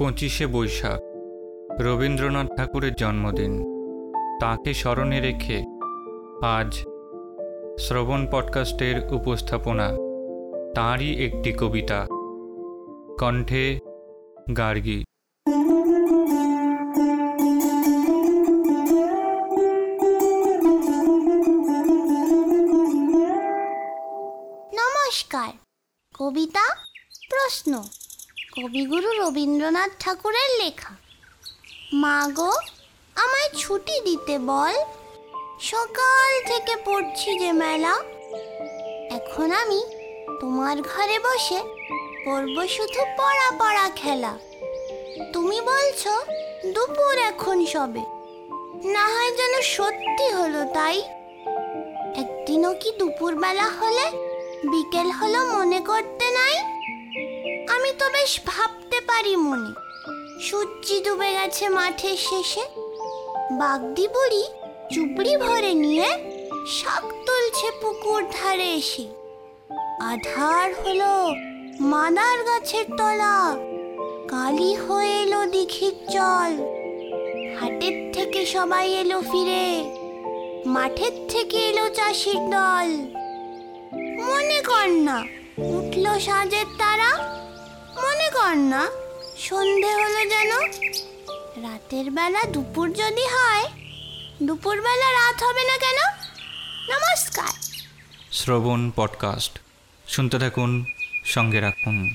পঁচিশে বৈশাখ, রবীন্দ্রনাথ ঠাকুরের জন্মদিন। তাকে স্মরণে রেখে আজ শ্রবণ পডকাস্টের উপস্থাপনা, তাঁরই একটি কবিতা। কণ্ঠে গার্গী। নমস্কার। কবিতা, প্রশ্ন। কবিগুরু রবীন্দ্রনাথ ঠাকুরের লেখা। মা গো, আমায় ছুটি দিতে বল। সকাল থেকে পড়ছি যে মেলা। এখন আমি তোমার ঘরে বসে করব শুধু পড়া পড়া খেলা। তুমি বলছো, দুপুর এখন সবে। না হয় যেন সত্যি হলো তাই। একদিনও কি দুপুরবেলা হলে বিকেল হলো মনে করতে নাই? আমি তো বেশ ভাবতে পারি, মনে। সূর্যি ডুবে গেছে মাঠের শেষে। বাগদি বুড়ি চুপড়ি ভরে নিয়ে শাক তুলছে পুকুর ধারে এসে। আধার হলো মানার গাছের তলা। কালি হয়ে এলো দীঘির জল। হাটের থেকে সবাই এলো ফিরে। মাঠের থেকে এলো চাষির দল। মনে কর না উঠল সাজের তারা। মনে কর না, সন্ধে হলো যেন। রাতের বেলা দুপুর যদি হয় দুপুরবেলা রাত হবে না কেন? নমস্কার। শ্রবণ পডকাস্ট, শুনতে থাকুন, সঙ্গে রাখুন।